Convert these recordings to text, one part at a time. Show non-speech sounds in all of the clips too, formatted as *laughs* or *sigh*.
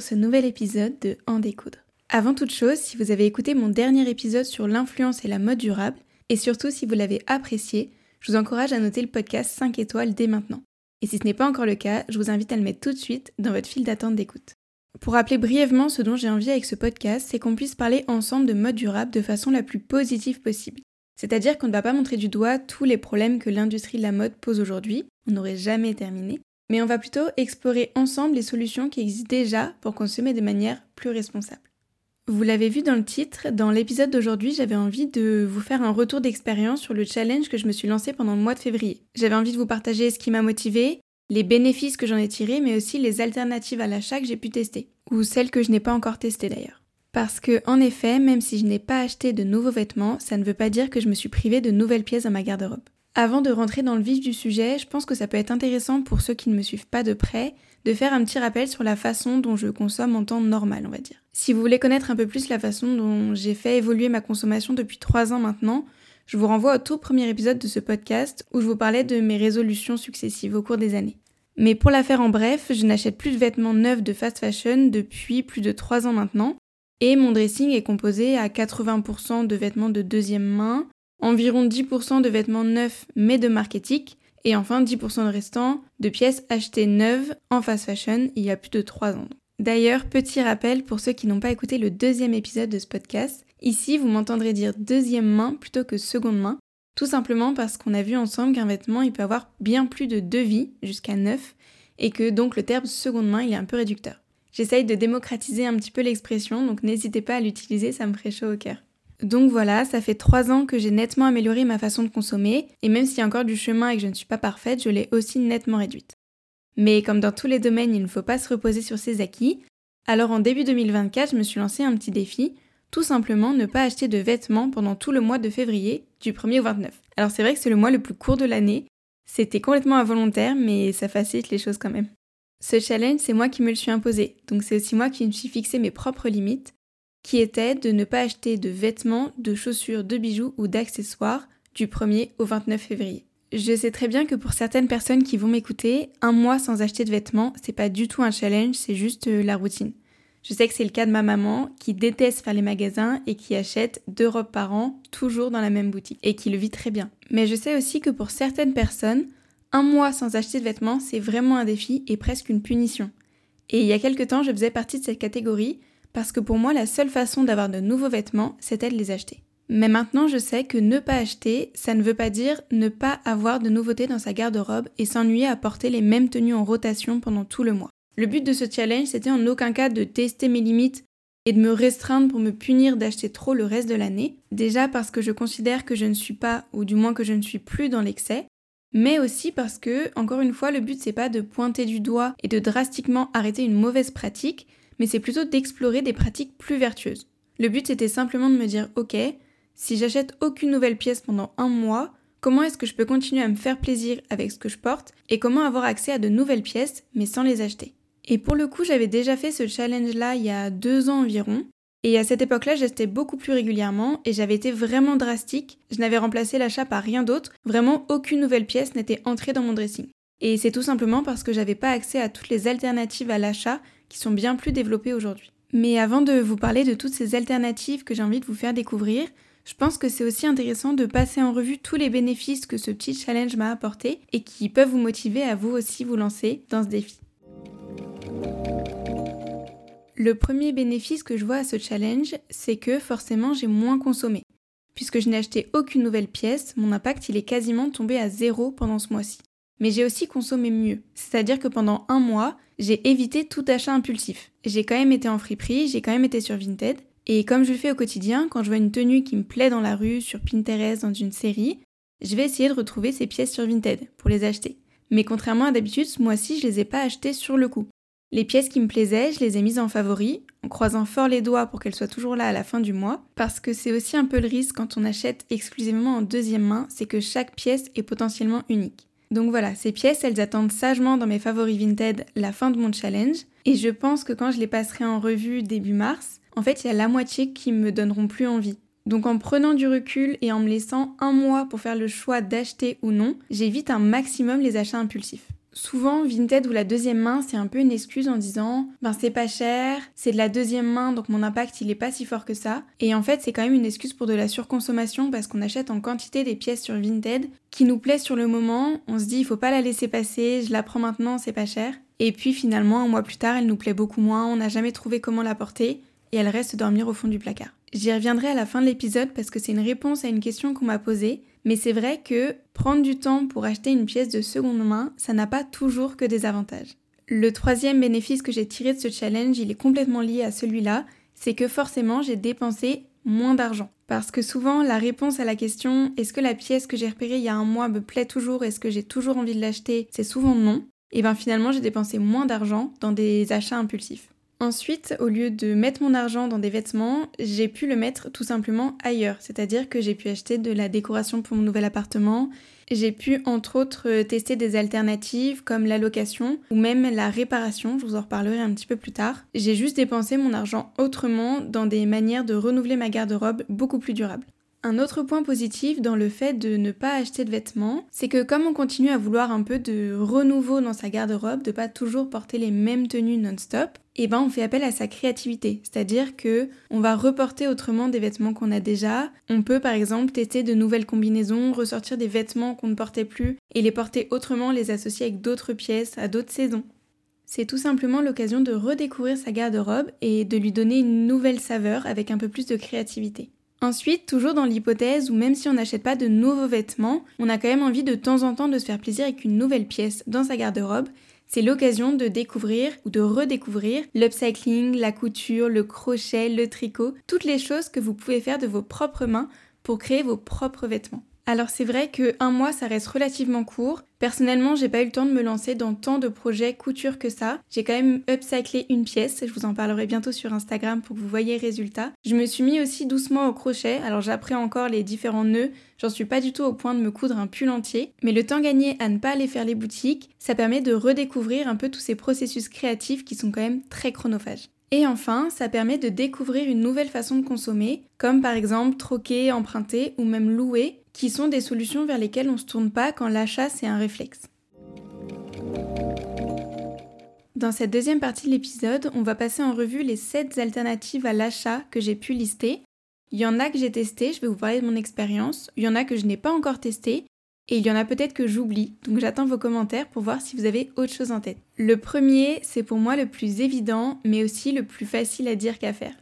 ce nouvel épisode de En découdre. Avant toute chose, si vous avez écouté mon dernier épisode sur l'influence et la mode durable, et surtout si vous l'avez apprécié, je vous encourage à noter le podcast 5 étoiles dès maintenant. Et si ce n'est pas encore le cas, je vous invite à le mettre tout de suite dans votre file d'attente d'écoute. Pour rappeler brièvement ce dont j'ai envie avec ce podcast, c'est qu'on puisse parler ensemble de mode durable de façon la plus positive possible. C'est-à-dire qu'on ne va pas montrer du doigt tous les problèmes que l'industrie de la mode pose aujourd'hui, on n'aurait jamais terminé, mais on va plutôt explorer ensemble les solutions qui existent déjà pour consommer de manière plus responsable. Vous l'avez vu dans le titre, dans l'épisode d'aujourd'hui, j'avais envie de vous faire un retour d'expérience sur le challenge que je me suis lancé pendant le mois de février. J'avais envie de vous partager ce qui m'a motivé, les bénéfices que j'en ai tirés, mais aussi les alternatives à l'achat que j'ai pu tester, ou celles que je n'ai pas encore testées d'ailleurs. Parce que, en effet, même si je n'ai pas acheté de nouveaux vêtements, ça ne veut pas dire que je me suis privée de nouvelles pièces dans ma garde-robe. Avant de rentrer dans le vif du sujet, je pense que ça peut être intéressant pour ceux qui ne me suivent pas de près de faire un petit rappel sur la façon dont je consomme en temps normal, on va dire. Si vous voulez connaître un peu plus la façon dont j'ai fait évoluer ma consommation depuis 3 ans maintenant, je vous renvoie au tout premier épisode de ce podcast où je vous parlais de mes résolutions successives au cours des années. Mais pour la faire en bref, je n'achète plus de vêtements neufs de fast fashion depuis plus de 3 ans maintenant, et mon dressing est composé à 80% de vêtements de deuxième main, environ 10% de vêtements neufs mais de marketing, et enfin 10% de restant de pièces achetées neuves en fast fashion il y a plus de 3 ans. D'ailleurs, petit rappel pour ceux qui n'ont pas écouté le deuxième épisode de ce podcast, ici vous m'entendrez dire deuxième main plutôt que seconde main, tout simplement parce qu'on a vu ensemble qu'un vêtement il peut avoir bien plus de deux vies, jusqu'à neuf, et que donc le terme seconde main il est un peu réducteur. J'essaye de démocratiser un petit peu l'expression, donc n'hésitez pas à l'utiliser, ça me ferait chaud au cœur. Donc voilà, ça fait trois ans que j'ai nettement amélioré ma façon de consommer, et même s'il y a encore du chemin et que je ne suis pas parfaite, je l'ai aussi nettement réduite. Mais comme dans tous les domaines, il ne faut pas se reposer sur ses acquis, alors en début 2024, je me suis lancé un petit défi, tout simplement ne pas acheter de vêtements pendant tout le mois de février, du 1er au 29. Alors c'est vrai que c'est le mois le plus court de l'année, c'était complètement involontaire, mais ça facilite les choses quand même. Ce challenge, c'est moi qui me le suis imposé, donc c'est aussi moi qui me suis fixé mes propres limites, qui était de ne pas acheter de vêtements, de chaussures, de bijoux ou d'accessoires du 1er au 29 février. Je sais très bien que pour certaines personnes qui vont m'écouter, un mois sans acheter de vêtements, c'est pas du tout un challenge, c'est juste euh, la routine. Je sais que c'est le cas de ma maman qui déteste faire les magasins et qui achète deux robes par an, toujours dans la même boutique, et qui le vit très bien. Mais je sais aussi que pour certaines personnes, un mois sans acheter de vêtements, c'est vraiment un défi et presque une punition. Et il y a quelques temps, je faisais partie de cette catégorie parce que pour moi, la seule façon d'avoir de nouveaux vêtements, c'était de les acheter. Mais maintenant, je sais que ne pas acheter, ça ne veut pas dire ne pas avoir de nouveautés dans sa garde-robe et s'ennuyer à porter les mêmes tenues en rotation pendant tout le mois. Le but de ce challenge, c'était en aucun cas de tester mes limites et de me restreindre pour me punir d'acheter trop le reste de l'année. Déjà parce que je considère que je ne suis pas, ou du moins que je ne suis plus dans l'excès, mais aussi parce que, encore une fois, le but c'est pas de pointer du doigt et de drastiquement arrêter une mauvaise pratique, mais c'est plutôt d'explorer des pratiques plus vertueuses. Le but c'était simplement de me dire ok, si j'achète aucune nouvelle pièce pendant un mois, comment est-ce que je peux continuer à me faire plaisir avec ce que je porte et comment avoir accès à de nouvelles pièces mais sans les acheter? Et pour le coup, j'avais déjà fait ce challenge-là il y a deux ans environ. Et à cette époque-là, j'achetais beaucoup plus régulièrement et j'avais été vraiment drastique. Je n'avais remplacé l'achat par rien d'autre. Vraiment, aucune nouvelle pièce n'était entrée dans mon dressing. Et c'est tout simplement parce que j'avais pas accès à toutes les alternatives à l'achat qui sont bien plus développées aujourd'hui. Mais avant de vous parler de toutes ces alternatives que j'ai envie de vous faire découvrir, je pense que c'est aussi intéressant de passer en revue tous les bénéfices que ce petit challenge m'a apporté et qui peuvent vous motiver à vous aussi vous lancer dans ce défi. Le premier bénéfice que je vois à ce challenge, c'est que forcément j'ai moins consommé. Puisque je n'ai acheté aucune nouvelle pièce, mon impact il est quasiment tombé à zéro pendant ce mois-ci. Mais j'ai aussi consommé mieux. C'est-à-dire que pendant un mois, j'ai évité tout achat impulsif. J'ai quand même été en friperie, j'ai quand même été sur Vinted. Et comme je le fais au quotidien, quand je vois une tenue qui me plaît dans la rue, sur Pinterest, dans une série, je vais essayer de retrouver ces pièces sur Vinted pour les acheter. Mais contrairement à d'habitude, ce mois-ci, je les ai pas achetées sur le coup. Les pièces qui me plaisaient, je les ai mises en favori, en croisant fort les doigts pour qu'elles soient toujours là à la fin du mois, parce que c'est aussi un peu le risque quand on achète exclusivement en deuxième main, c'est que chaque pièce est potentiellement unique. Donc voilà, ces pièces, elles attendent sagement dans mes favoris Vinted la fin de mon challenge, et je pense que quand je les passerai en revue début mars, en fait, il y a la moitié qui me donneront plus envie. Donc en prenant du recul et en me laissant un mois pour faire le choix d'acheter ou non, j'évite un maximum les achats impulsifs. Souvent, Vinted ou la deuxième main, c'est un peu une excuse en disant ben c'est pas cher, c'est de la deuxième main donc mon impact il est pas si fort que ça. Et en fait, c'est quand même une excuse pour de la surconsommation parce qu'on achète en quantité des pièces sur Vinted qui nous plaisent sur le moment, on se dit il faut pas la laisser passer, je la prends maintenant, c'est pas cher. Et puis finalement, un mois plus tard, elle nous plaît beaucoup moins, on n'a jamais trouvé comment la porter et elle reste dormir au fond du placard. J'y reviendrai à la fin de l'épisode parce que c'est une réponse à une question qu'on m'a posée mais c'est vrai que prendre du temps pour acheter une pièce de seconde main, ça n'a pas toujours que des avantages. Le troisième bénéfice que j'ai tiré de ce challenge, il est complètement lié à celui-là, c'est que forcément j'ai dépensé moins d'argent. Parce que souvent la réponse à la question est-ce que la pièce que j'ai repérée il y a un mois me plaît toujours, est-ce que j'ai toujours envie de l'acheter, c'est souvent non. Et bien finalement j'ai dépensé moins d'argent dans des achats impulsifs. Ensuite, au lieu de mettre mon argent dans des vêtements, j'ai pu le mettre tout simplement ailleurs. C'est-à-dire que j'ai pu acheter de la décoration pour mon nouvel appartement. J'ai pu entre autres tester des alternatives comme la location ou même la réparation, je vous en reparlerai un petit peu plus tard. J'ai juste dépensé mon argent autrement dans des manières de renouveler ma garde-robe beaucoup plus durables. Un autre point positif dans le fait de ne pas acheter de vêtements, c'est que comme on continue à vouloir un peu de renouveau dans sa garde-robe, de pas toujours porter les mêmes tenues non-stop, eh ben on fait appel à sa créativité, c'est-à-dire que on va reporter autrement des vêtements qu'on a déjà. On peut par exemple tester de nouvelles combinaisons, ressortir des vêtements qu'on ne portait plus et les porter autrement, les associer avec d'autres pièces à d'autres saisons. C'est tout simplement l'occasion de redécouvrir sa garde-robe et de lui donner une nouvelle saveur avec un peu plus de créativité. Ensuite, toujours dans l'hypothèse où même si on n'achète pas de nouveaux vêtements, on a quand même envie de temps en temps de se faire plaisir avec une nouvelle pièce dans sa garde-robe, c'est l'occasion de découvrir ou de redécouvrir l'upcycling, la couture, le crochet, le tricot, toutes les choses que vous pouvez faire de vos propres mains pour créer vos propres vêtements. Alors c'est vrai que un mois ça reste relativement court. Personnellement, j'ai pas eu le temps de me lancer dans tant de projets couture que ça. J'ai quand même upcyclé une pièce, je vous en parlerai bientôt sur Instagram pour que vous voyez le résultat. Je me suis mis aussi doucement au crochet, alors j'apprends encore les différents nœuds. J'en suis pas du tout au point de me coudre un pull entier, mais le temps gagné à ne pas aller faire les boutiques, ça permet de redécouvrir un peu tous ces processus créatifs qui sont quand même très chronophages. Et enfin, ça permet de découvrir une nouvelle façon de consommer, comme par exemple troquer, emprunter ou même louer, qui sont des solutions vers lesquelles on ne se tourne pas quand l'achat c'est un réflexe. Dans cette deuxième partie de l'épisode, on va passer en revue les 7 alternatives à l'achat que j'ai pu lister. Il y en a que j'ai testé, je vais vous parler de mon expérience, il y en a que je n'ai pas encore testé, et il y en a peut-être que j'oublie, donc j'attends vos commentaires pour voir si vous avez autre chose en tête. Le premier, c'est pour moi le plus évident, mais aussi le plus facile à dire qu'à faire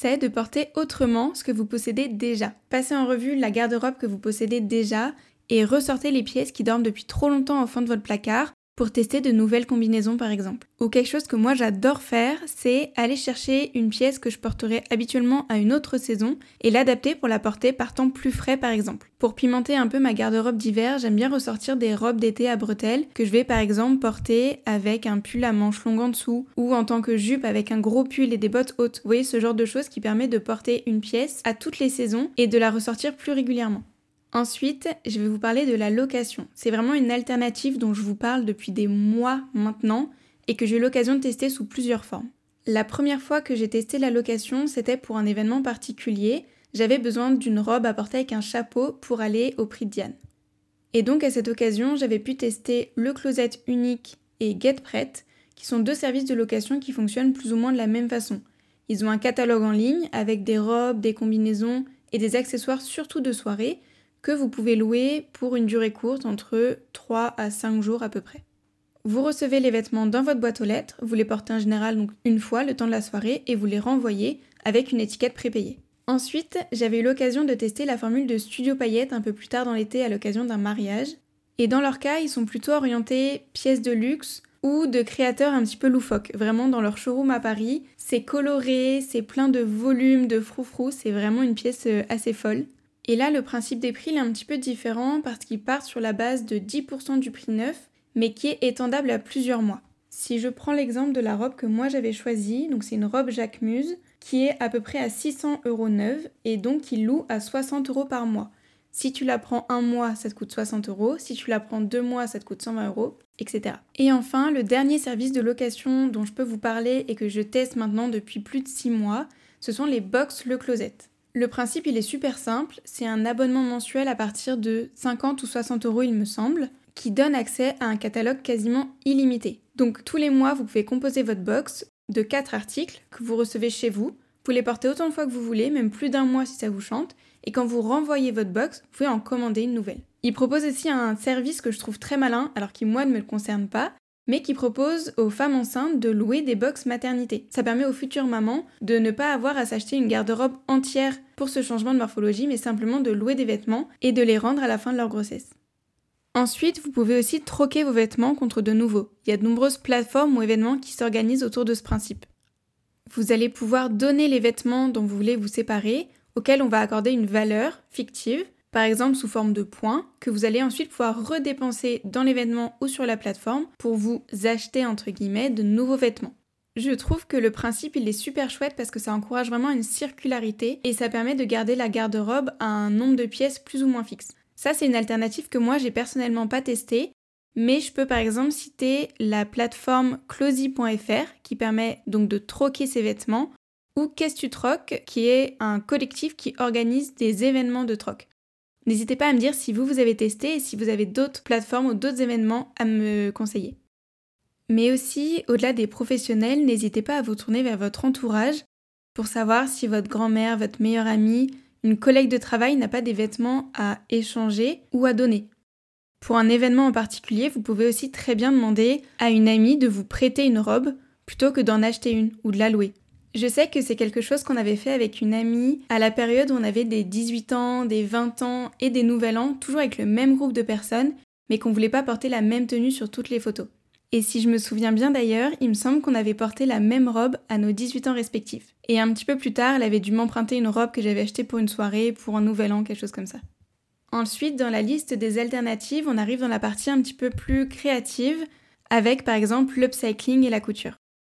c'est de porter autrement ce que vous possédez déjà. Passez en revue la garde-robe que vous possédez déjà et ressortez les pièces qui dorment depuis trop longtemps au fond de votre placard pour tester de nouvelles combinaisons par exemple. Ou quelque chose que moi j'adore faire, c'est aller chercher une pièce que je porterais habituellement à une autre saison et l'adapter pour la porter par temps plus frais par exemple. Pour pimenter un peu ma garde-robe d'hiver, j'aime bien ressortir des robes d'été à bretelles que je vais par exemple porter avec un pull à manches longues en dessous ou en tant que jupe avec un gros pull et des bottes hautes. Vous voyez ce genre de choses qui permet de porter une pièce à toutes les saisons et de la ressortir plus régulièrement. Ensuite, je vais vous parler de la location. C'est vraiment une alternative dont je vous parle depuis des mois maintenant et que j'ai eu l'occasion de tester sous plusieurs formes. La première fois que j'ai testé la location, c'était pour un événement particulier. J'avais besoin d'une robe à porter avec un chapeau pour aller au prix de Diane. Et donc à cette occasion, j'avais pu tester le Closet Unique et GetPrête, qui sont deux services de location qui fonctionnent plus ou moins de la même façon. Ils ont un catalogue en ligne avec des robes, des combinaisons et des accessoires surtout de soirée que vous pouvez louer pour une durée courte entre 3 à 5 jours à peu près. Vous recevez les vêtements dans votre boîte aux lettres, vous les portez en général une fois le temps de la soirée et vous les renvoyez avec une étiquette prépayée. Ensuite, j'avais eu l'occasion de tester la formule de Studio Paillette un peu plus tard dans l'été à l'occasion d'un mariage. Et dans leur cas, ils sont plutôt orientés pièces de luxe ou de créateurs un petit peu loufoques. Vraiment, dans leur showroom à Paris, c'est coloré, c'est plein de volume, de froufrou, c'est vraiment une pièce euh, assez folle. Et là, le principe des prix est un petit peu différent parce qu'il part sur la base de 10% du prix neuf, mais qui est étendable à plusieurs mois. Si je prends l'exemple de la robe que moi j'avais choisie, donc c'est une robe Jacquemus qui est à peu près à 600 euros neuve et donc qui loue à 60 euros par mois. Si tu la prends un mois, ça te coûte 60 euros. Si tu la prends deux mois, ça te coûte 120 euros, etc. Et enfin, le dernier service de location dont je peux vous parler et que je teste maintenant depuis plus de 6 mois, ce sont les box Le Closet. Le principe, il est super simple. C'est un abonnement mensuel à partir de 50 ou 60 euros, il me semble, qui donne accès à un catalogue quasiment illimité. Donc tous les mois, vous pouvez composer votre box de 4 articles que vous recevez chez vous. Vous les porter autant de fois que vous voulez, même plus d'un mois si ça vous chante. Et quand vous renvoyez votre box, vous pouvez en commander une nouvelle. Il propose aussi un service que je trouve très malin, alors qui moi ne me concerne pas, mais qui propose aux femmes enceintes de louer des box maternité. Ça permet aux futures mamans de ne pas avoir à s'acheter une garde-robe entière pour ce changement de morphologie, mais simplement de louer des vêtements et de les rendre à la fin de leur grossesse. Ensuite, vous pouvez aussi troquer vos vêtements contre de nouveaux. Il y a de nombreuses plateformes ou événements qui s'organisent autour de ce principe. Vous allez pouvoir donner les vêtements dont vous voulez vous séparer, auxquels on va accorder une valeur fictive, par exemple sous forme de points, que vous allez ensuite pouvoir redépenser dans l'événement ou sur la plateforme pour vous acheter entre guillemets de nouveaux vêtements. Je trouve que le principe il est super chouette parce que ça encourage vraiment une circularité et ça permet de garder la garde-robe à un nombre de pièces plus ou moins fixe. Ça c'est une alternative que moi j'ai personnellement pas testée, mais je peux par exemple citer la plateforme closy.fr qui permet donc de troquer ses vêtements ou Qu'est-ce qui est un collectif qui organise des événements de troc. N'hésitez pas à me dire si vous, vous avez testé et si vous avez d'autres plateformes ou d'autres événements à me conseiller. Mais aussi, au-delà des professionnels, n'hésitez pas à vous tourner vers votre entourage pour savoir si votre grand-mère, votre meilleure amie, une collègue de travail n'a pas des vêtements à échanger ou à donner. Pour un événement en particulier, vous pouvez aussi très bien demander à une amie de vous prêter une robe plutôt que d'en acheter une ou de la louer. Je sais que c'est quelque chose qu'on avait fait avec une amie à la période où on avait des 18 ans, des 20 ans et des nouvel an, toujours avec le même groupe de personnes, mais qu'on voulait pas porter la même tenue sur toutes les photos. Et si je me souviens bien d'ailleurs, il me semble qu'on avait porté la même robe à nos 18 ans respectifs. Et un petit peu plus tard, elle avait dû m'emprunter une robe que j'avais achetée pour une soirée, pour un nouvel an, quelque chose comme ça. Ensuite, dans la liste des alternatives, on arrive dans la partie un petit peu plus créative, avec par exemple l'upcycling et la couture.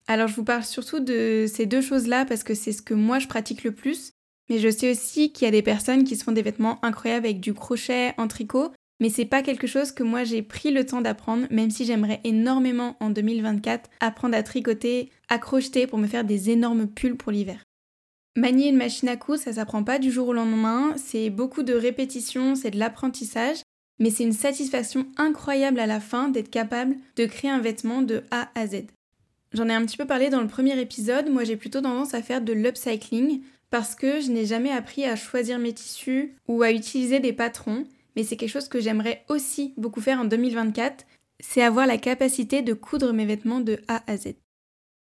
Alors je vous parle surtout de ces deux choses-là parce que c'est ce que moi je pratique le plus. Mais je sais aussi qu'il y a des personnes qui se font des vêtements incroyables avec du crochet en tricot. Mais c'est pas quelque chose que moi j'ai pris le temps d'apprendre, même si j'aimerais énormément en 2024 apprendre à tricoter, à crocheter pour me faire des énormes pulls pour l'hiver. Manier une machine à coudre, ça s'apprend pas du jour au lendemain, c'est beaucoup de répétitions, c'est de l'apprentissage, mais c'est une satisfaction incroyable à la fin d'être capable de créer un vêtement de A à Z. J'en ai un petit peu parlé dans le premier épisode, moi j'ai plutôt tendance à faire de l'upcycling parce que je n'ai jamais appris à choisir mes tissus ou à utiliser des patrons, mais c'est quelque chose que j'aimerais aussi beaucoup faire en 2024, c'est avoir la capacité de coudre mes vêtements de A à Z.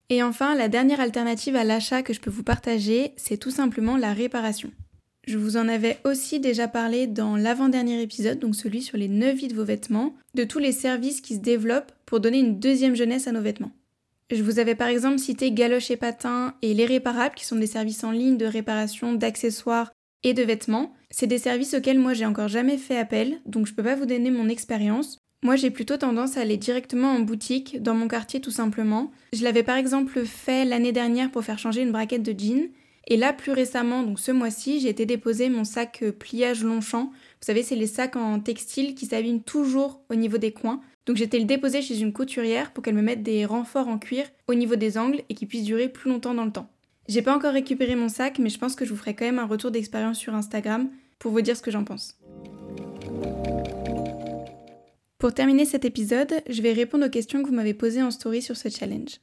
Et enfin, la dernière alternative à l'achat que je peux vous partager, c'est tout simplement la réparation. Je vous en avais aussi déjà parlé dans l'avant-dernier épisode, donc celui sur les 9 vies de vos vêtements, de tous les services qui se développent pour donner une deuxième jeunesse à nos vêtements. Je vous avais par exemple cité Galoche et Patin et Les Réparables, qui sont des services en ligne de réparation d'accessoires et de vêtements. C'est des services auxquels moi j'ai encore jamais fait appel, donc je peux pas vous donner mon expérience. Moi j'ai plutôt tendance à aller directement en boutique, dans mon quartier tout simplement. Je l'avais par exemple fait l'année dernière pour faire changer une braquette de jean. Et là plus récemment, donc ce mois-ci, j'ai été déposer mon sac pliage Longchamp. Vous savez, c'est les sacs en textile qui s'abîment toujours au niveau des coins. Donc j'étais le déposer chez une couturière pour qu'elle me mette des renforts en cuir au niveau des angles et qui puissent durer plus longtemps dans le temps. J'ai pas encore récupéré mon sac, mais je pense que je vous ferai quand même un retour d'expérience sur Instagram pour vous dire ce que j'en pense. Pour terminer cet épisode, je vais répondre aux questions que vous m'avez posées en story sur ce challenge.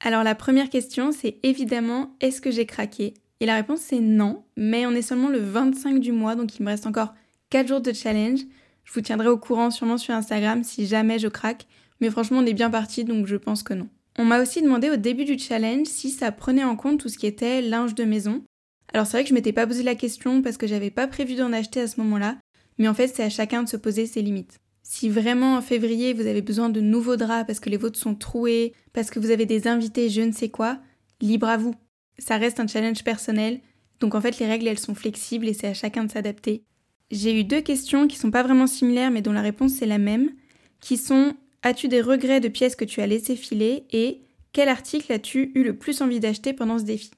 Alors la première question, c'est évidemment est-ce que j'ai craqué? Et la réponse c'est non, mais on est seulement le 25 du mois, donc il me reste encore 4 jours de challenge. Je vous tiendrai au courant sûrement sur Instagram si jamais je craque, mais franchement on est bien parti donc je pense que non. On m'a aussi demandé au début du challenge si ça prenait en compte tout ce qui était linge de maison. Alors c'est vrai que je m'étais pas posé la question parce que j'avais pas prévu d'en acheter à ce moment-là, mais en fait c'est à chacun de se poser ses limites. Si vraiment en février vous avez besoin de nouveaux draps parce que les vôtres sont troués, parce que vous avez des invités je ne sais quoi, libre à vous. Ça reste un challenge personnel, donc en fait les règles elles sont flexibles et c'est à chacun de s'adapter. J'ai eu deux questions qui sont pas vraiment similaires mais dont la réponse c'est la même, qui sont As-tu des regrets de pièces que tu as laissées filer et quel article as-tu eu le plus envie d'acheter pendant ce défi?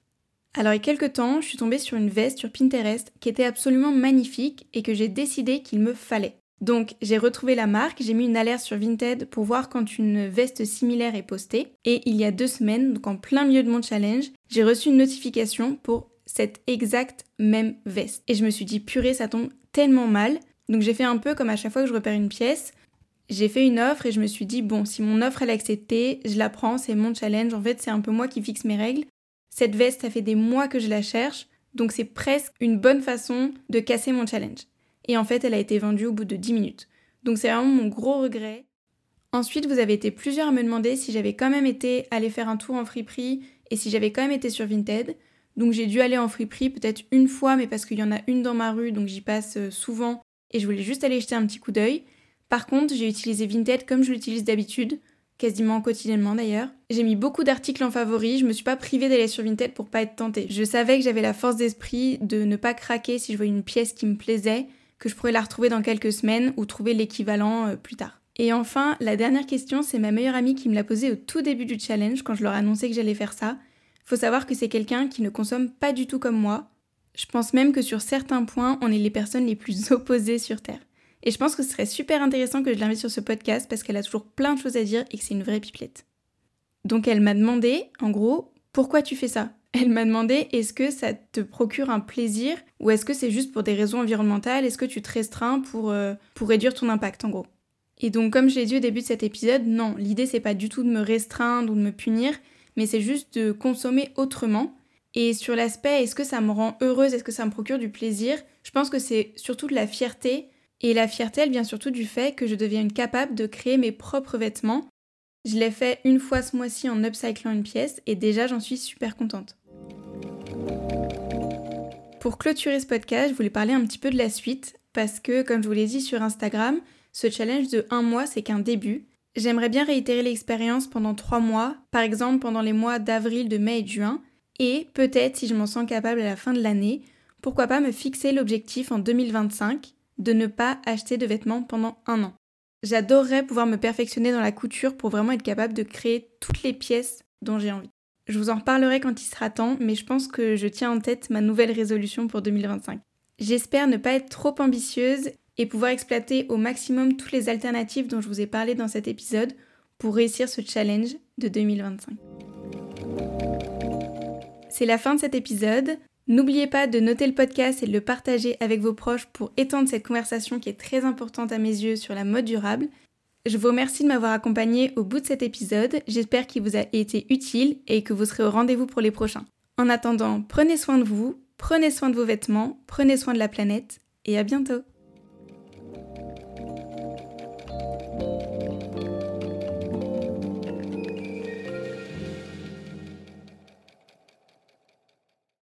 Alors il y a quelques temps, je suis tombée sur une veste sur Pinterest qui était absolument magnifique et que j'ai décidé qu'il me fallait. Donc j'ai retrouvé la marque, j'ai mis une alerte sur Vinted pour voir quand une veste similaire est postée. Et il y a deux semaines, donc en plein milieu de mon challenge, j'ai reçu une notification pour cette exacte même veste. Et je me suis dit, purée, ça tombe tellement mal. Donc j'ai fait un peu comme à chaque fois que je repère une pièce. J'ai fait une offre et je me suis dit, bon, si mon offre elle est acceptée, je la prends, c'est mon challenge. En fait, c'est un peu moi qui fixe mes règles. Cette veste, ça fait des mois que je la cherche, donc c'est presque une bonne façon de casser mon challenge. Et en fait, elle a été vendue au bout de 10 minutes. Donc c'est vraiment mon gros regret. Ensuite, vous avez été plusieurs à me demander si j'avais quand même été aller faire un tour en friperie et si j'avais quand même été sur Vinted. Donc j'ai dû aller en friperie peut-être une fois, mais parce qu'il y en a une dans ma rue, donc j'y passe euh, souvent et je voulais juste aller jeter un petit coup d'œil. Par contre, j'ai utilisé Vinted comme je l'utilise d'habitude, quasiment quotidiennement d'ailleurs. J'ai mis beaucoup d'articles en favori, je me suis pas privée d'aller sur Vinted pour pas être tentée. Je savais que j'avais la force d'esprit de ne pas craquer si je voyais une pièce qui me plaisait, que je pourrais la retrouver dans quelques semaines ou trouver l'équivalent euh, plus tard. Et enfin, la dernière question, c'est ma meilleure amie qui me l'a posée au tout début du challenge quand je leur ai annoncé que j'allais faire ça. Faut savoir que c'est quelqu'un qui ne consomme pas du tout comme moi. Je pense même que sur certains points, on est les personnes les plus *laughs* opposées sur Terre. Et je pense que ce serait super intéressant que je l'invite sur ce podcast parce qu'elle a toujours plein de choses à dire et que c'est une vraie pipelette. Donc elle m'a demandé, en gros, pourquoi tu fais ça? Elle m'a demandé est-ce que ça te procure un plaisir ou est-ce que c'est juste pour des raisons environnementales? Est-ce que tu te restreins pour, euh, pour réduire ton impact en gros? Et donc comme je l'ai dit au début de cet épisode, non, l'idée c'est pas du tout de me restreindre ou de me punir, mais c'est juste de consommer autrement. Et sur l'aspect est-ce que ça me rend heureuse, est-ce que ça me procure du plaisir, je pense que c'est surtout de la fierté et la fierté, elle vient surtout du fait que je devienne capable de créer mes propres vêtements. Je l'ai fait une fois ce mois-ci en upcyclant une pièce et déjà j'en suis super contente. Pour clôturer ce podcast, je voulais parler un petit peu de la suite parce que, comme je vous l'ai dit sur Instagram, ce challenge de un mois, c'est qu'un début. J'aimerais bien réitérer l'expérience pendant trois mois, par exemple pendant les mois d'avril, de mai et de juin, et peut-être, si je m'en sens capable à la fin de l'année, pourquoi pas me fixer l'objectif en 2025 de ne pas acheter de vêtements pendant un an. J'adorerais pouvoir me perfectionner dans la couture pour vraiment être capable de créer toutes les pièces dont j'ai envie. Je vous en reparlerai quand il sera temps, mais je pense que je tiens en tête ma nouvelle résolution pour 2025. J'espère ne pas être trop ambitieuse et pouvoir exploiter au maximum toutes les alternatives dont je vous ai parlé dans cet épisode pour réussir ce challenge de 2025. C'est la fin de cet épisode. N'oubliez pas de noter le podcast et de le partager avec vos proches pour étendre cette conversation qui est très importante à mes yeux sur la mode durable. Je vous remercie de m'avoir accompagné au bout de cet épisode, j'espère qu'il vous a été utile et que vous serez au rendez-vous pour les prochains. En attendant, prenez soin de vous, prenez soin de vos vêtements, prenez soin de la planète et à bientôt